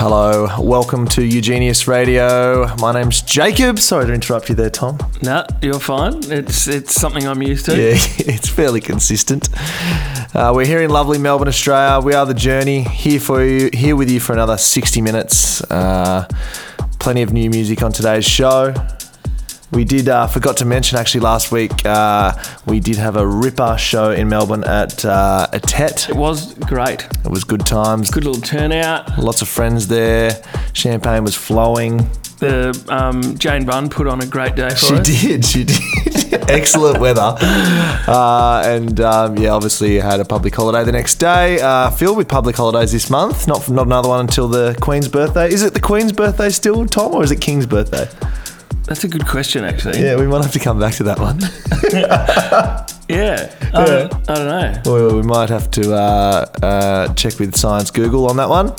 Hello, welcome to UGENIUS Radio. My name's Jacob. Sorry to interrupt you there, Tom. No, you're fine. It's it's something I'm used to. Yeah, it's fairly consistent. Uh, we're here in lovely Melbourne, Australia. We are the Journey here for you, here with you for another 60 minutes. Uh, plenty of new music on today's show. We did uh, forgot to mention actually last week uh, we did have a ripper show in Melbourne at uh, a Tet. It was great. It was good times. Good little turnout. Lots of friends there. Champagne was flowing. The um, Jane Bunn put on a great day for She us. She did. She did. Excellent weather. Uh, and um, yeah, obviously had a public holiday the next day. Uh, filled with public holidays this month. Not not another one until the Queen's birthday. Is it the Queen's birthday still, Tom, or is it King's birthday? That's a good question, actually. Yeah, we might have to come back to that one. Yeah. I, don't, I don't know. we, we might have to uh, uh, check with Science Google on that one.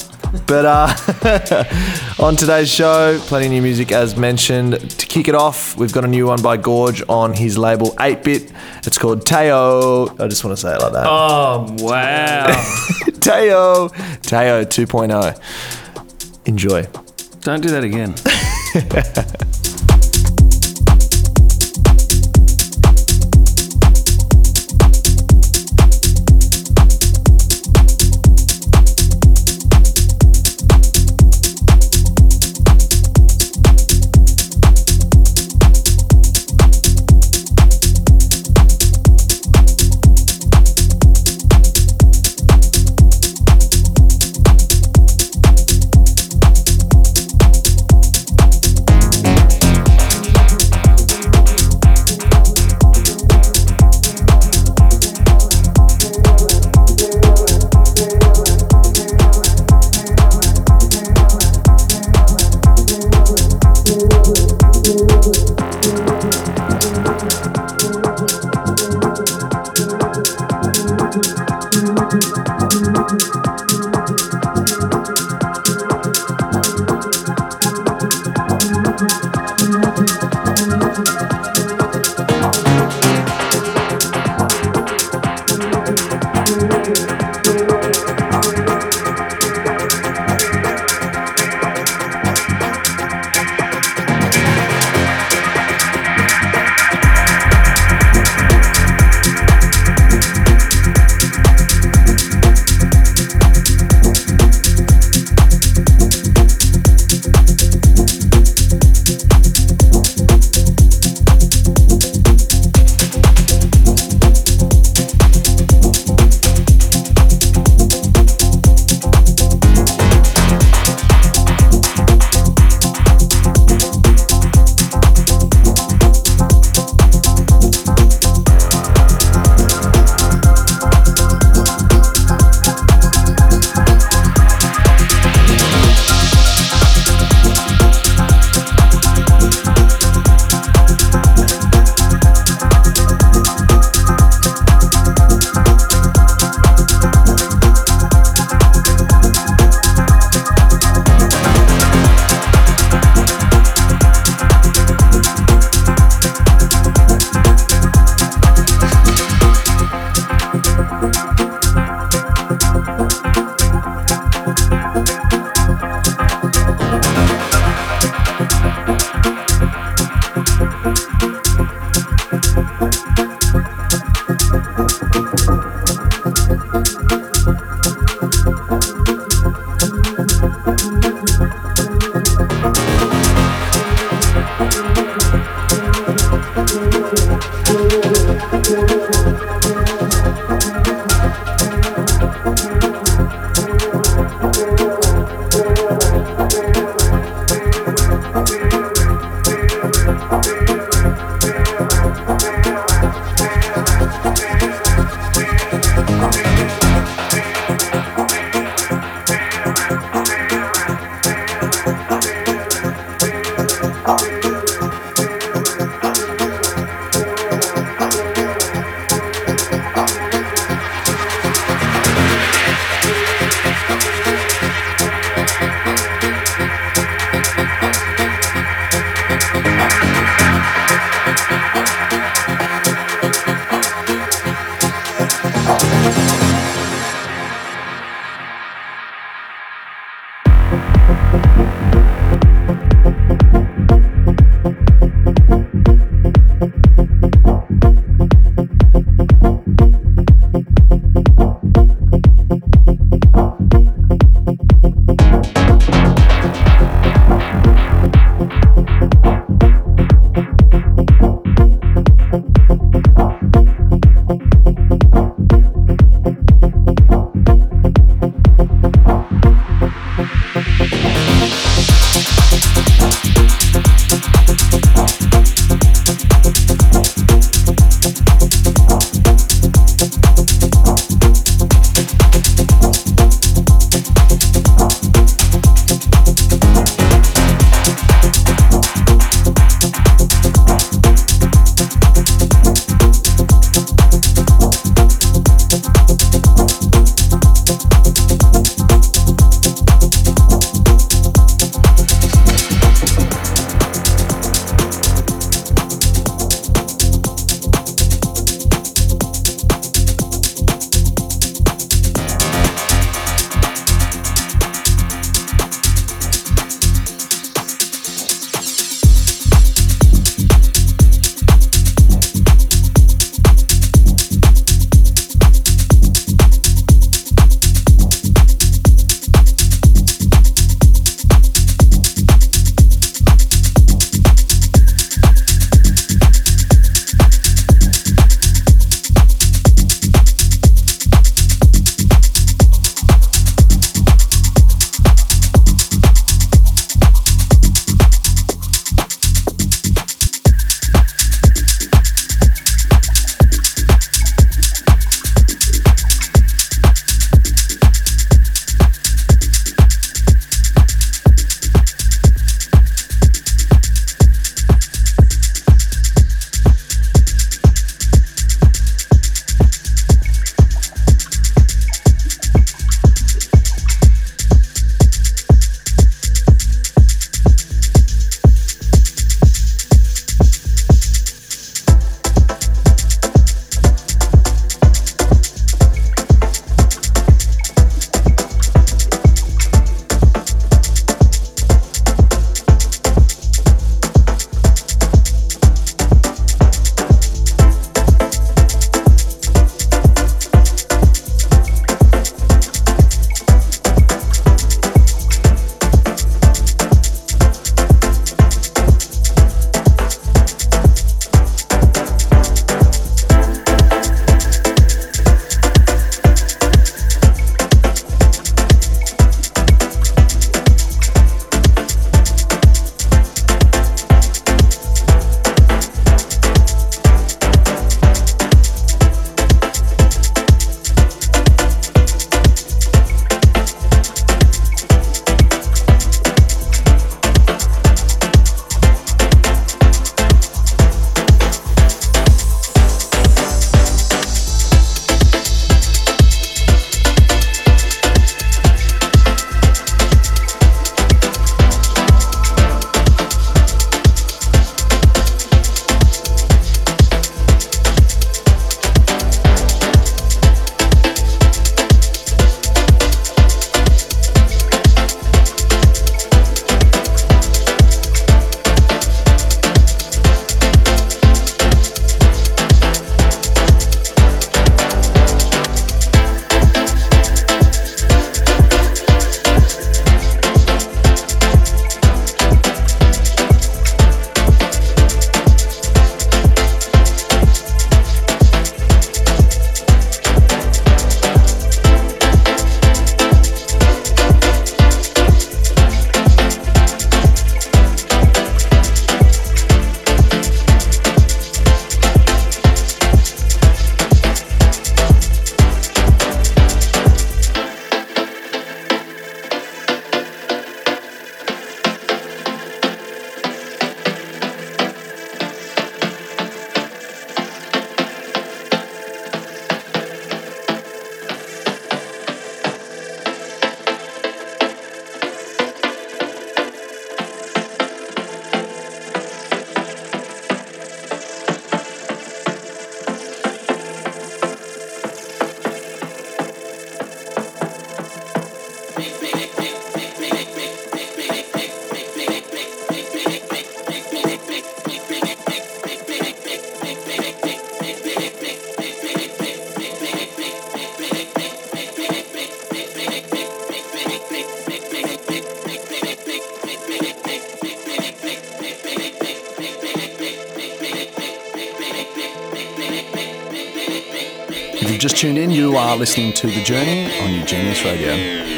But uh, on today's show, plenty of new music as mentioned. To kick it off, we've got a new one by Gorge on his label 8 Bit. It's called Teo. I just want to say it like that. Oh wow! Teo. Teo 2.0. Enjoy. don't do that again. Are listening to The Journey on UGENIUS Radio.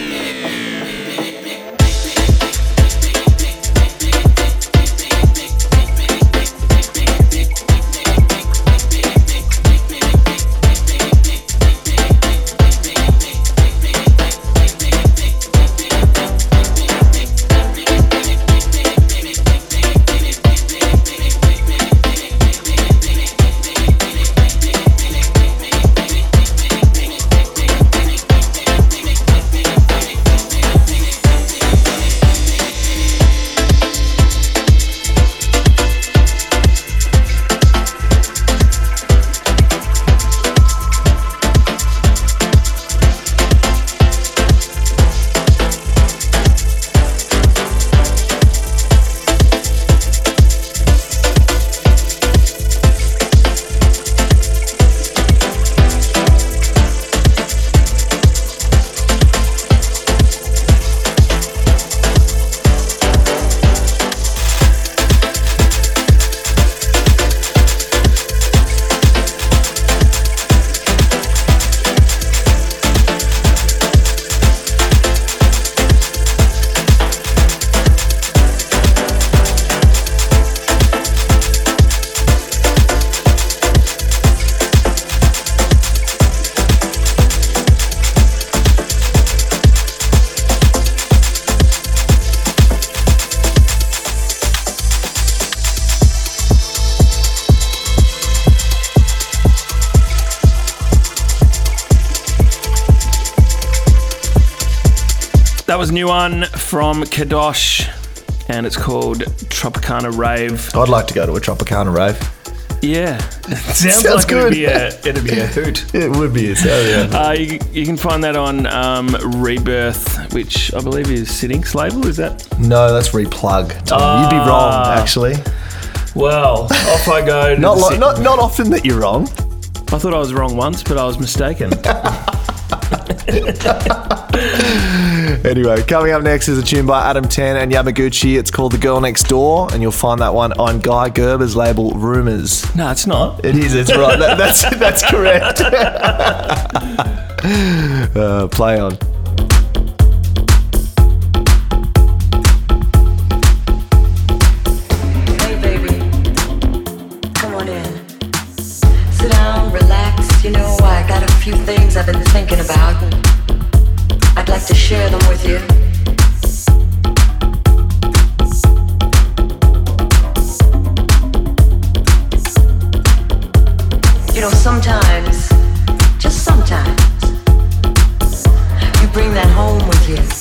A new one from Kadosh, and it's called Tropicana Rave. I'd like to go to a Tropicana rave. Yeah, it sounds, sounds like good. It'd be, a, it'd be a hoot. it would be yeah. Uh, you, you, can find that on um, Rebirth, which I believe is Cynic's label. Is that? No, that's Replug. You'd be wrong, ah. actually. Well, off I go. not, not not often that you're wrong. I thought I was wrong once, but I was mistaken. anyway, coming up next is a tune by Adam Ten and Yamagucci. It's called The Girl Next Door, and you'll find that one on Guy Gerber's label Rumors. No, it's not. It is, it's right. That, that's, that's correct. uh, play on. Hey baby, come on in. Sit down, relax. You know, I got a few things I've been thinking about. Like to share them with you. You know, sometimes, just sometimes, you bring that home with you.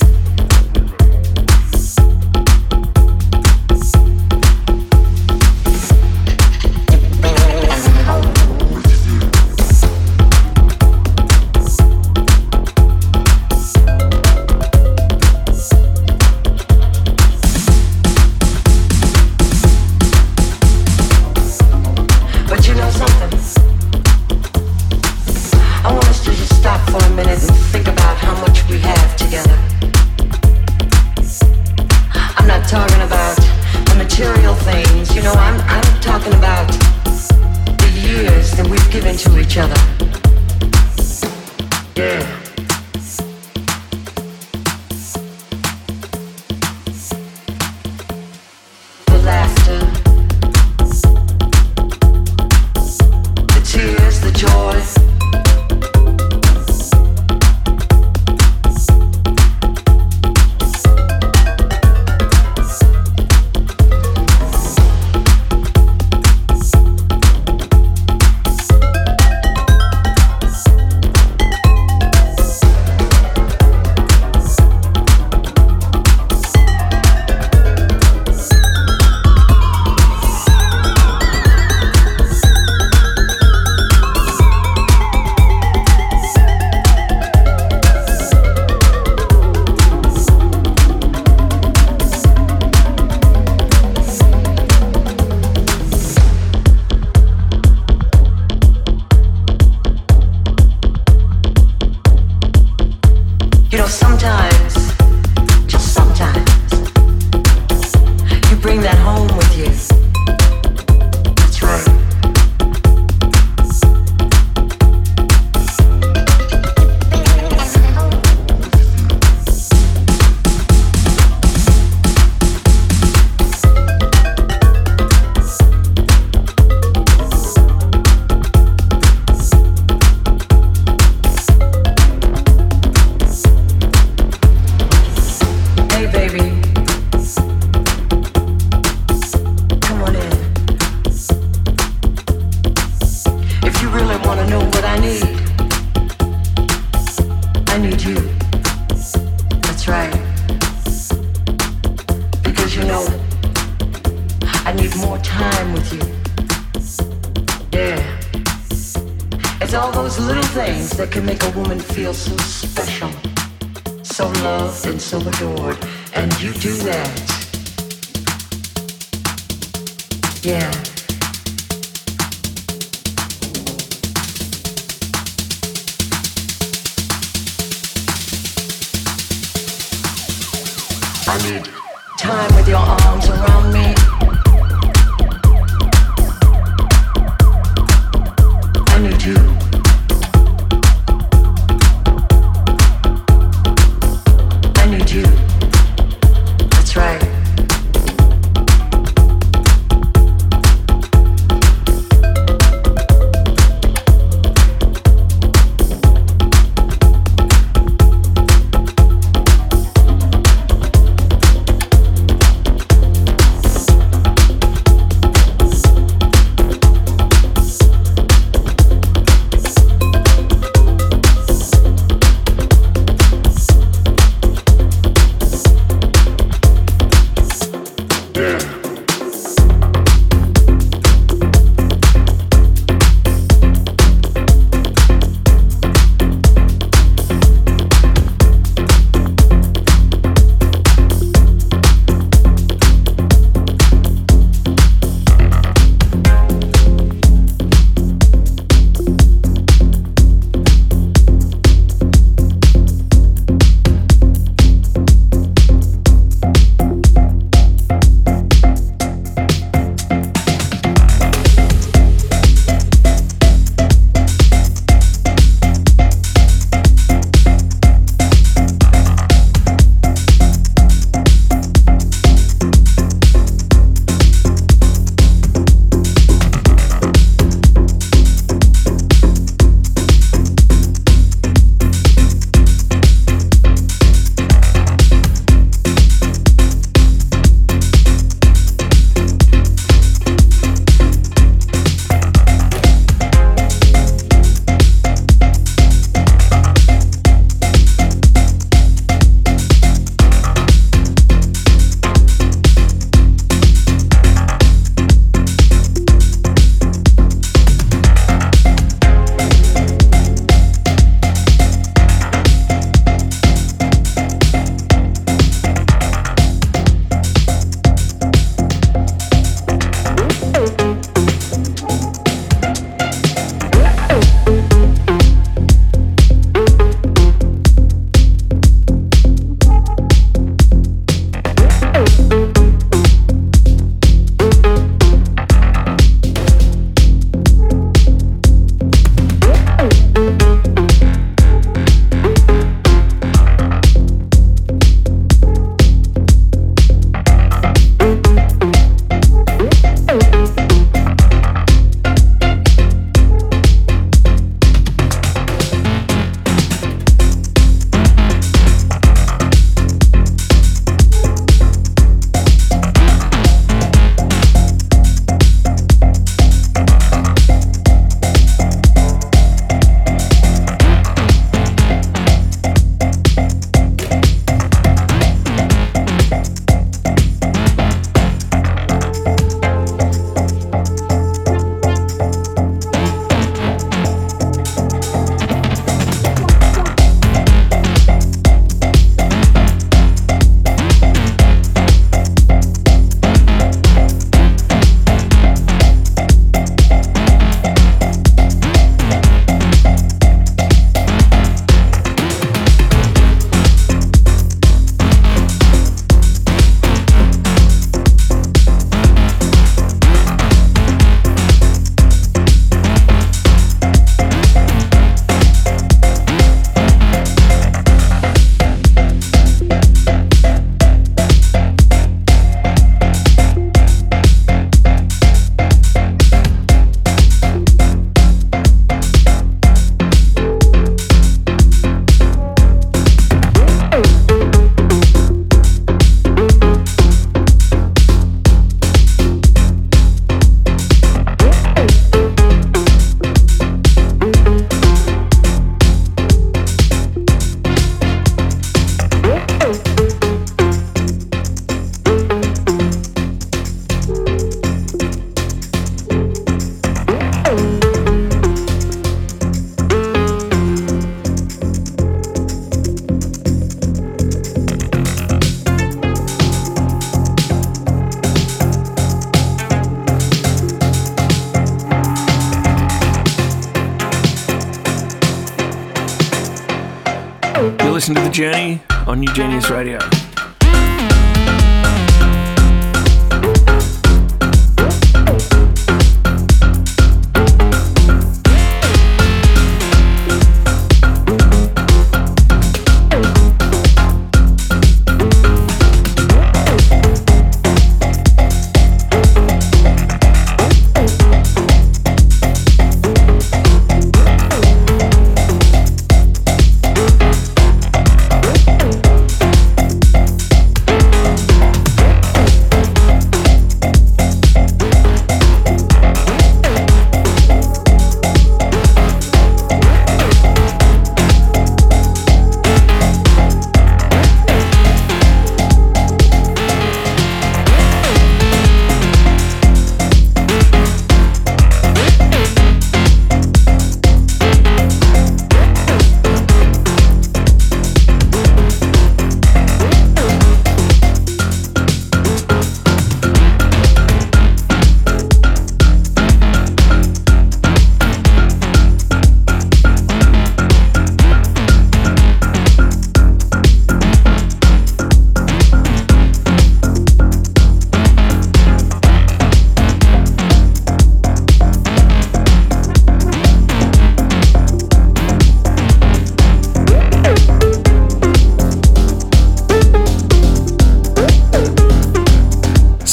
Radio.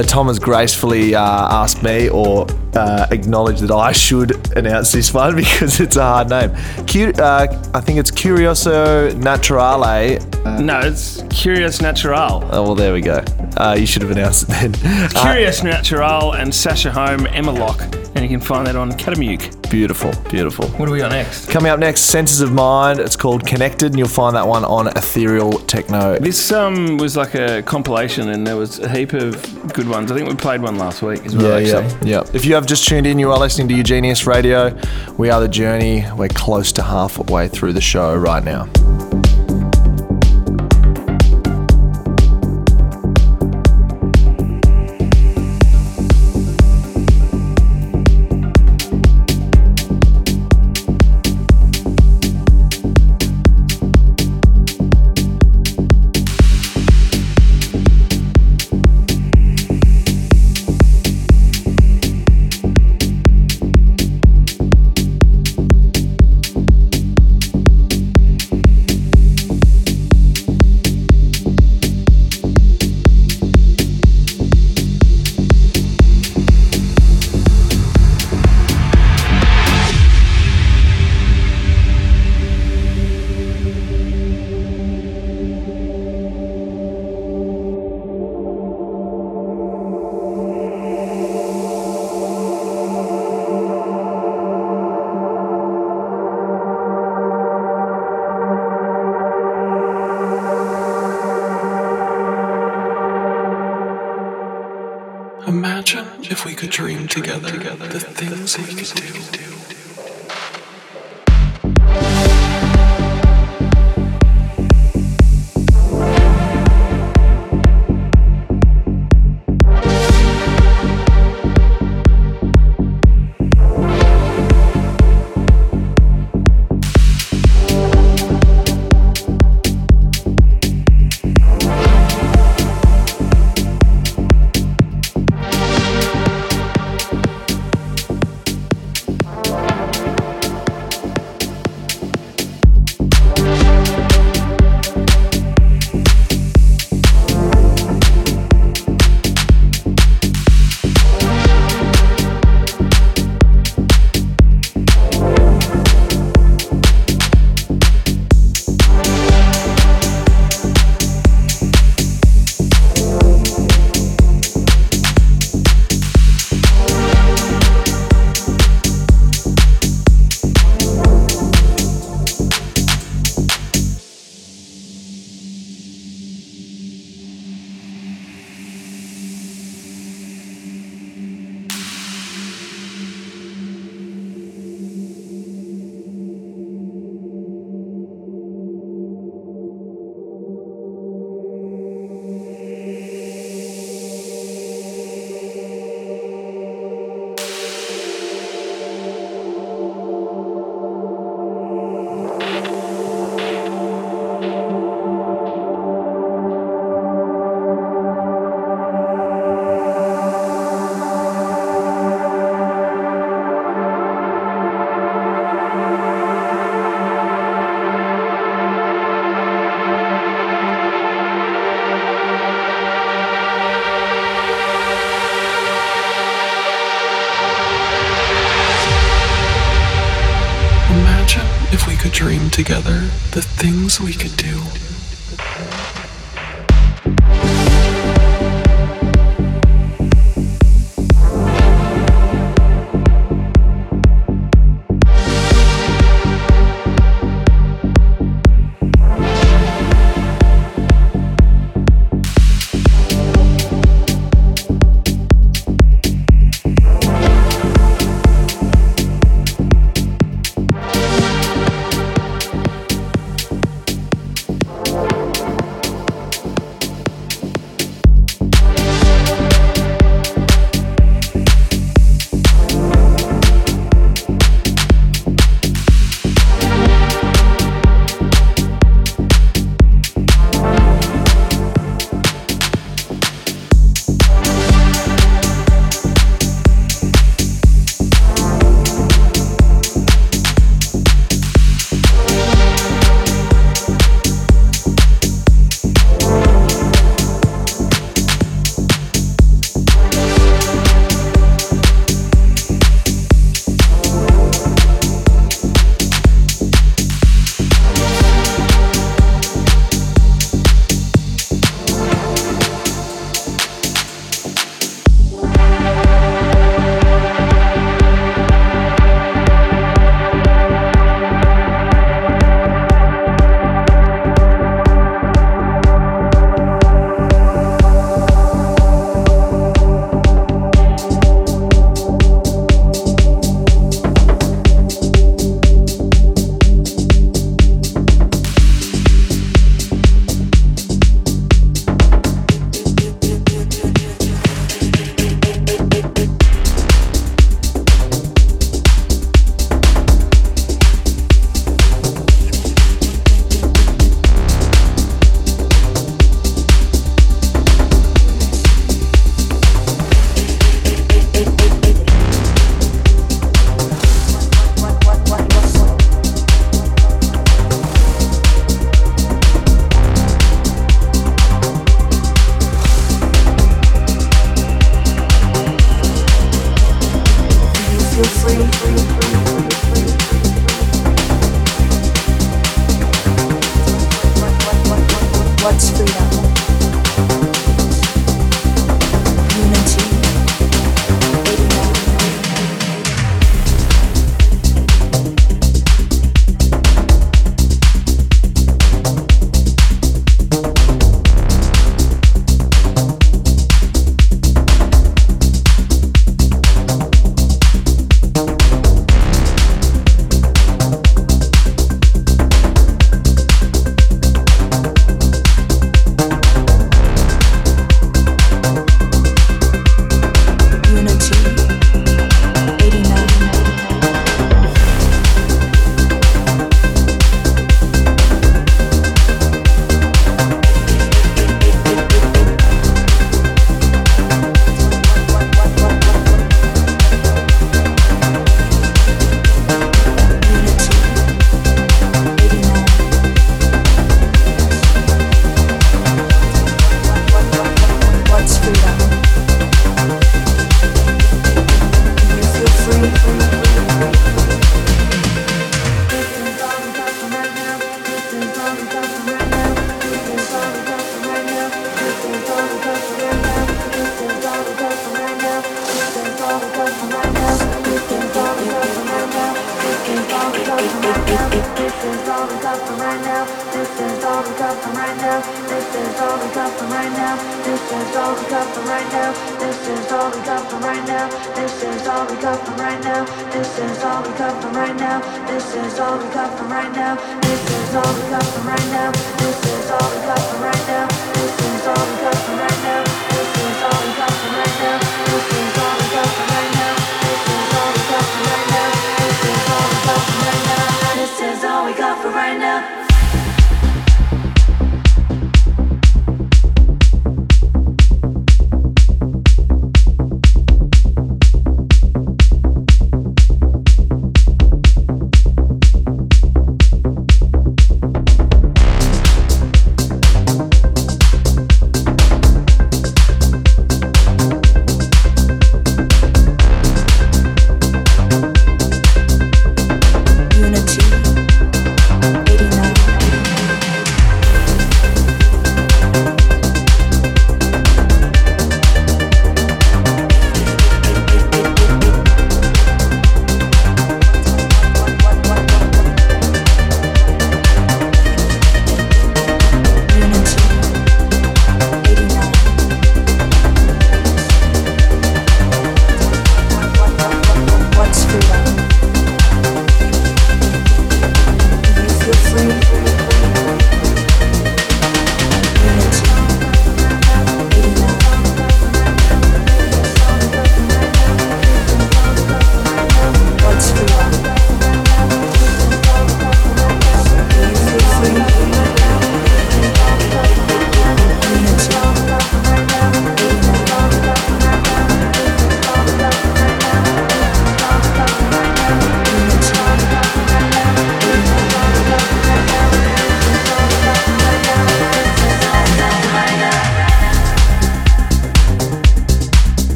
So Tom has gracefully uh, asked me or uh, acknowledged that I should announce this one because it's a hard name. Cu- uh, I think it's Curioso Naturale. No, it's Curious Natural. Oh, well, there we go. Uh, you should have announced it then. Uh, Curious Natural and Sascha Home, Emma Lok. And you can find that on Katermukke. beautiful, beautiful. What do we got next? Coming up next, Senses of Mind. It's called Connected, and you'll find that one on Ethereal Techno. This um was like a compilation, and there was a heap of good ones. I think we played one last week as well. Yeah, actually. yeah, yeah. If you have just tuned in, you are listening to UGENIUS Radio. We are the journey. We're close to halfway through the show right now. Things we could do. Together the things we could do.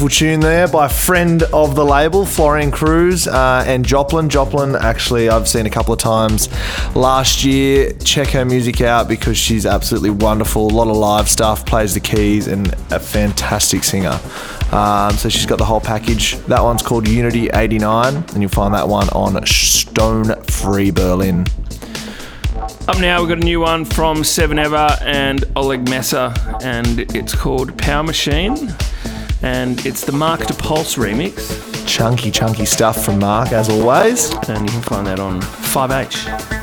Beautiful tune there by friend of the label, Florian Kruse uh, and Joplyn. Joplyn, actually, I've seen a couple of times last year. Check her music out because she's absolutely wonderful. A lot of live stuff, plays the keys, and a fantastic singer. Um, so she's got the whole package. That one's called Unity 89, and you'll find that one on Stone Free Berlin. Up now, we've got a new one from SevenEver and Oleg Messer, and it's called Power Machine, and it's the Marc Depulse remix, Chunky, chunky stuff from Mark, as always. and you can find that on 5H.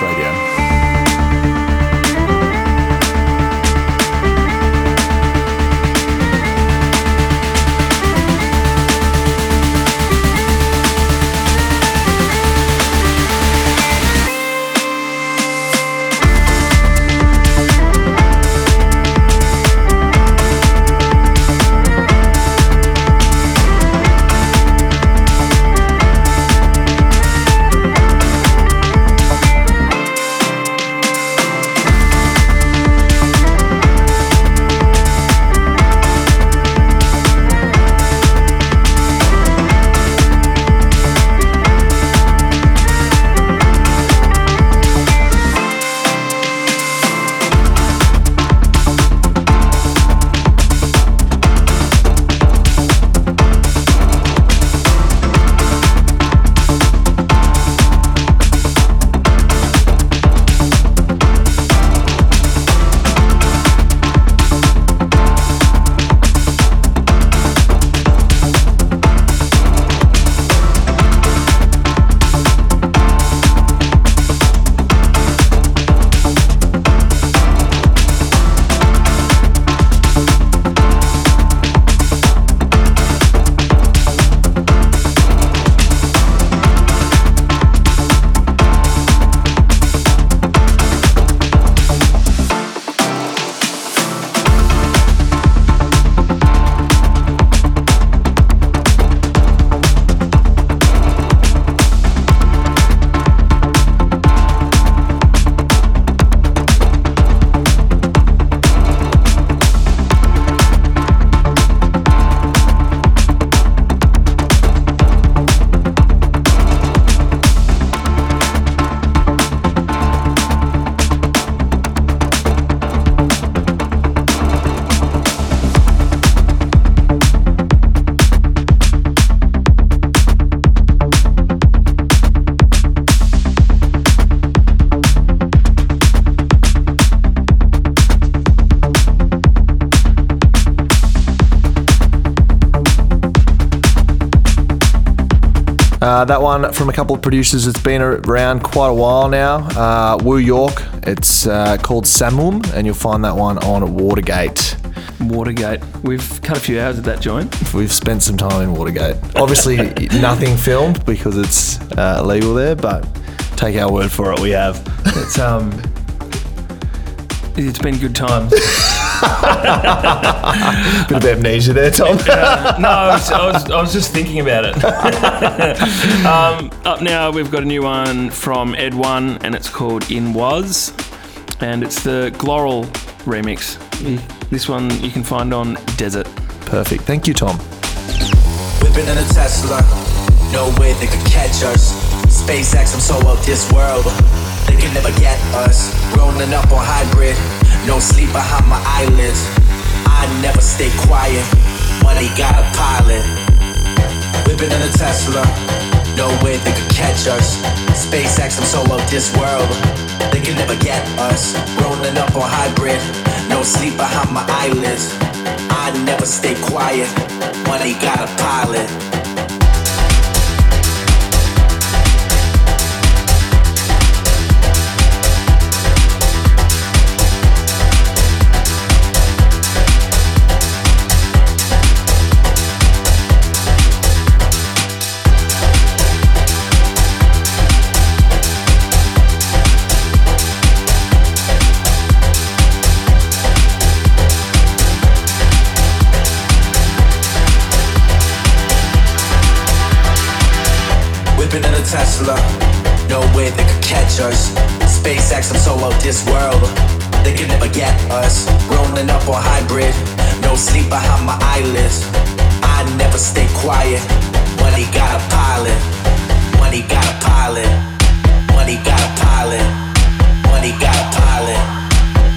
Radio. Uh, that one from a couple of producers that's been around quite a while now. Uh, Woo York. It's uh, called Samum, and you'll find that one on Watergate. Watergate. We've cut a few hours at that joint. We've spent some time in Watergate. Obviously, nothing filmed because it's uh, illegal there, but take our word for it. We have. It's um, it's been good times. Bit of amnesia there, Tom. Uh, no, I was, I, was, I was just thinking about it. um, up now, we've got a new one from EdOne, and it's called Inwaz, and it's the Glowal remix. This one you can find on Dessert. Perfect. Thank you, Tom. Whipping in a Tesla. No way they could catch us. SpaceX, I'm so out this world. They can never get us. Rolling up on hybrid. No sleep behind my eyelids. I never stay quiet. Money got a pilot. Whipping in a Tesla. No way they could catch us. SpaceX, I'm so out this world. They can never get us. Rolling up on hybrid. No sleep behind my eyelids. I never stay quiet. Money got a pilot. Us. SpaceX, I'm so out this world. They can never get us. Rolling up on hybrid. No sleep behind my eyelids. I never stay quiet. Money got a pilot. Money got a pilot. Money got a pilot. Money got a pilot.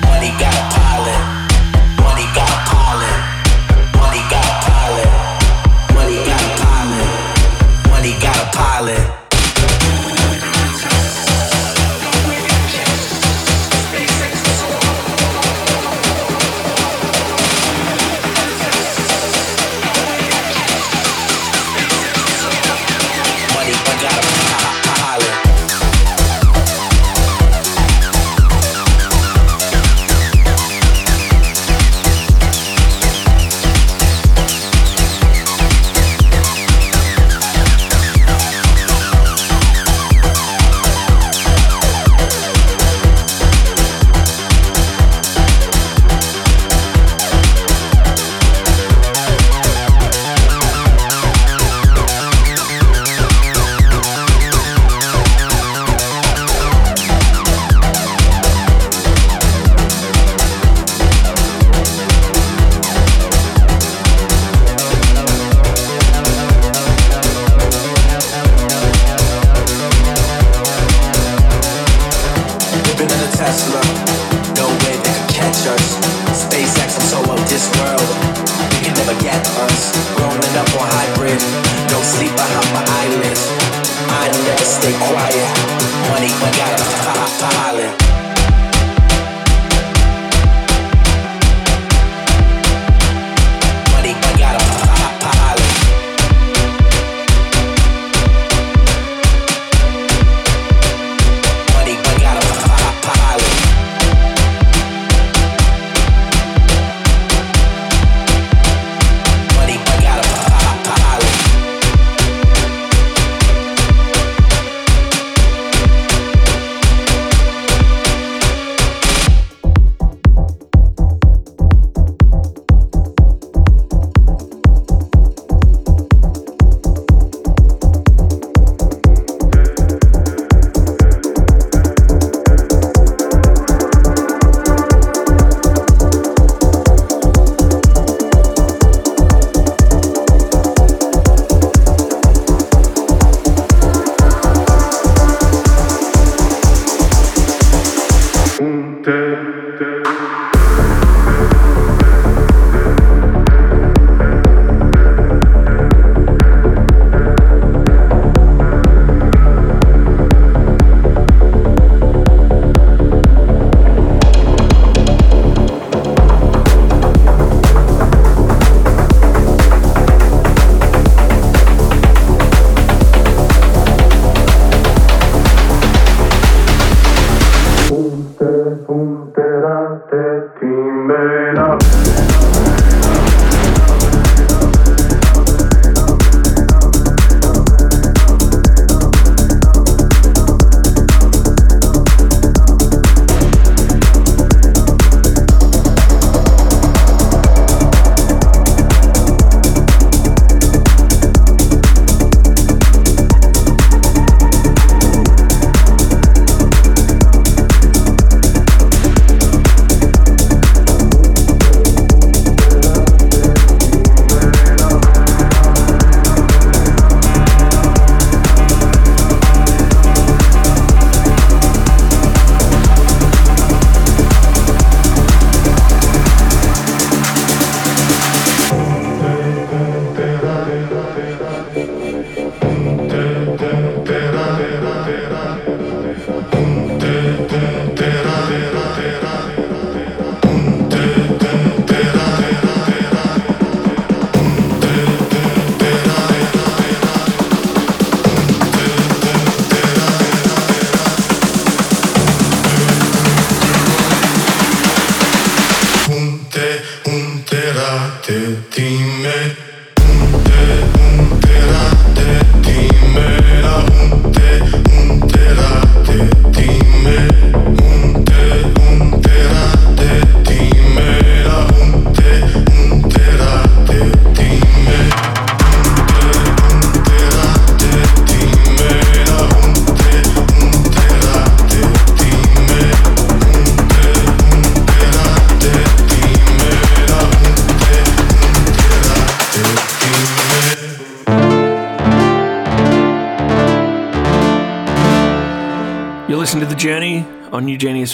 Money got a pilot. Money got a pilot. Money got a pilot. Money got a pilot. Money got a pilot. This world, they can never get us. Growing up on hybrid, no sleep behind my eyelids. I never stay quiet. Money, I got a pilot.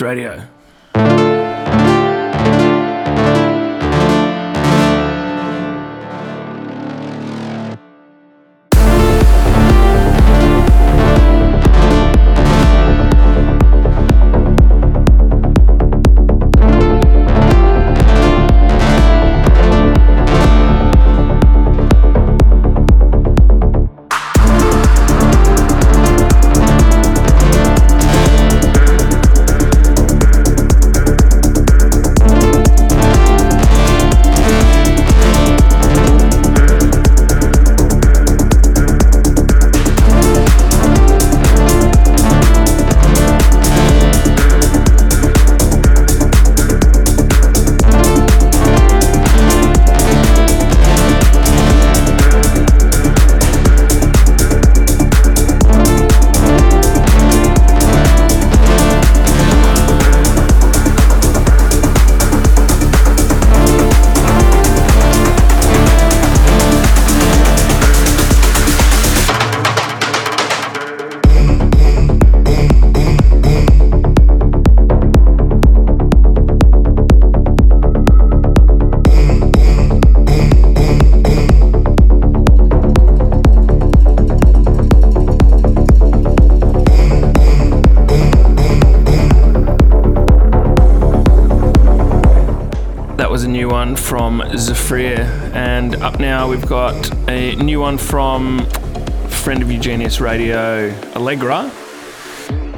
Radio. One from friend of UGENIUS Radio, Alegra.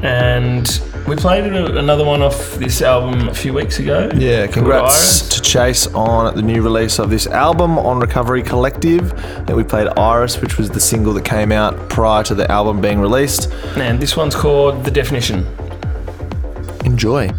And we played another one off this album a few weeks ago. Yeah, congrats to Chase on the new release of this album on Recovery Collective. And we played Iris, which was the single that came out prior to the album being released. And this one's called The Definition. Enjoy.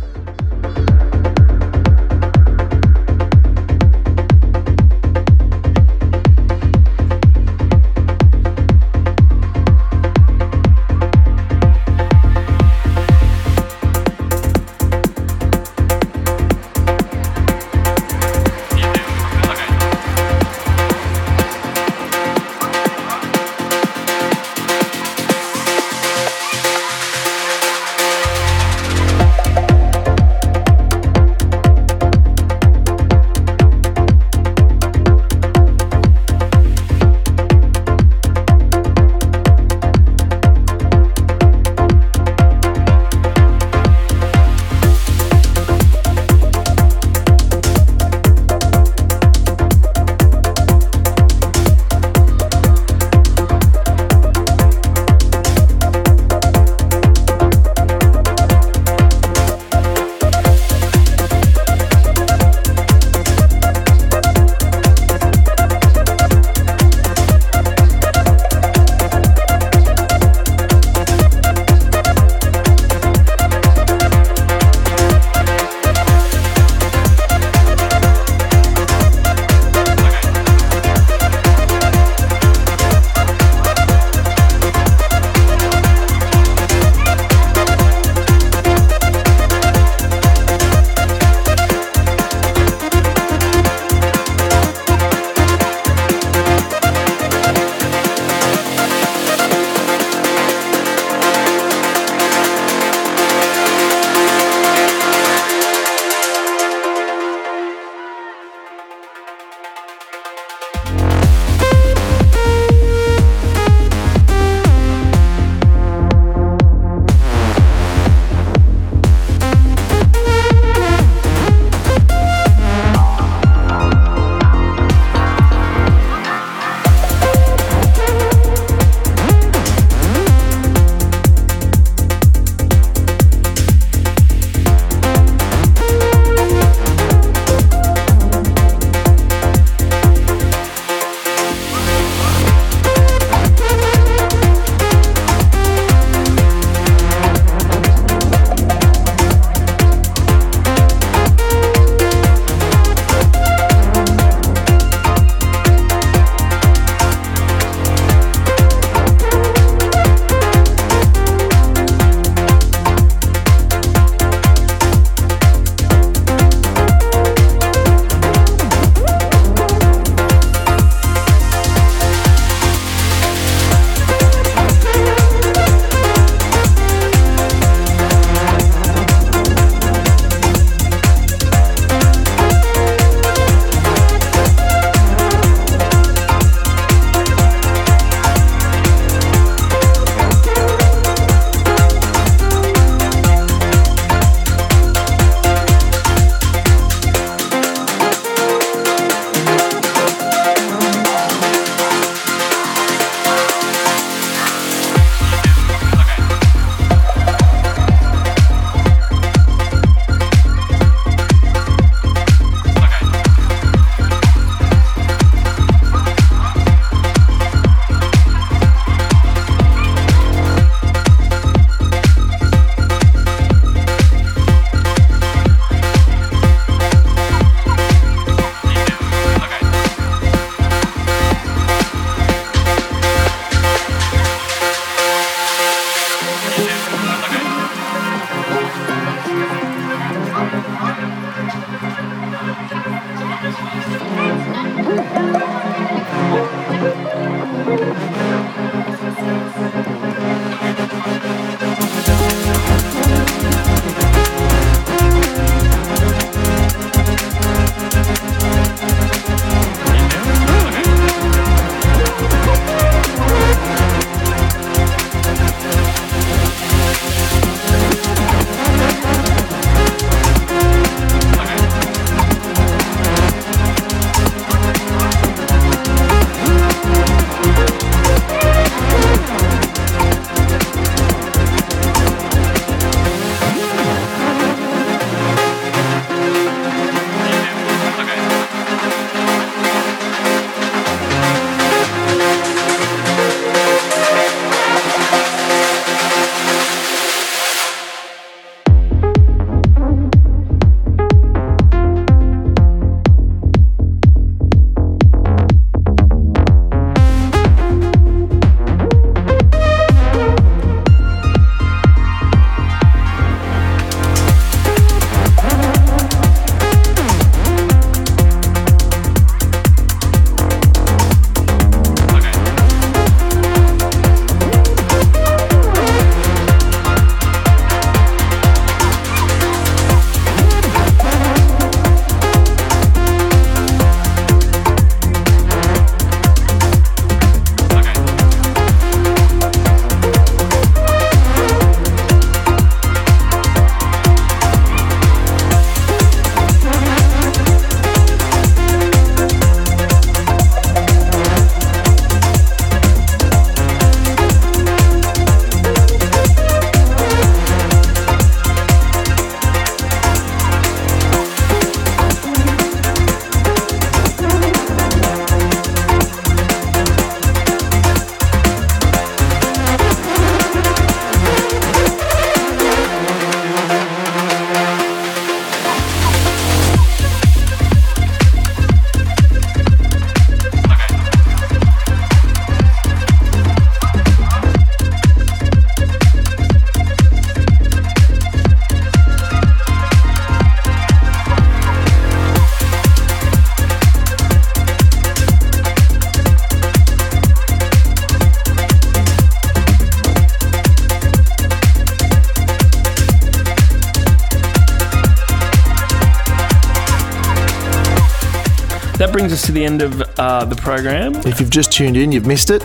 To the end of uh, the program. If you've just tuned in, you've missed it.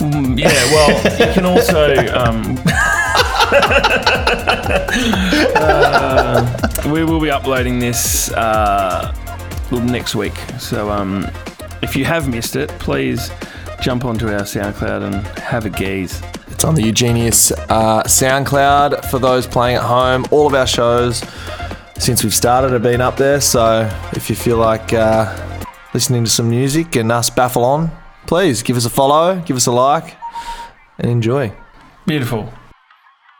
Mm, yeah, well, you can also. Um, uh, we will be uploading this uh, next week. So um, if you have missed it, please jump onto our SoundCloud and have a gaze. It's on the UGENIUS uh, SoundCloud for those playing at home. All of our shows since we've started have been up there. So if you feel like uh, listening to some music and us baffle on, please give us a follow, give us a like, and enjoy. Beautiful.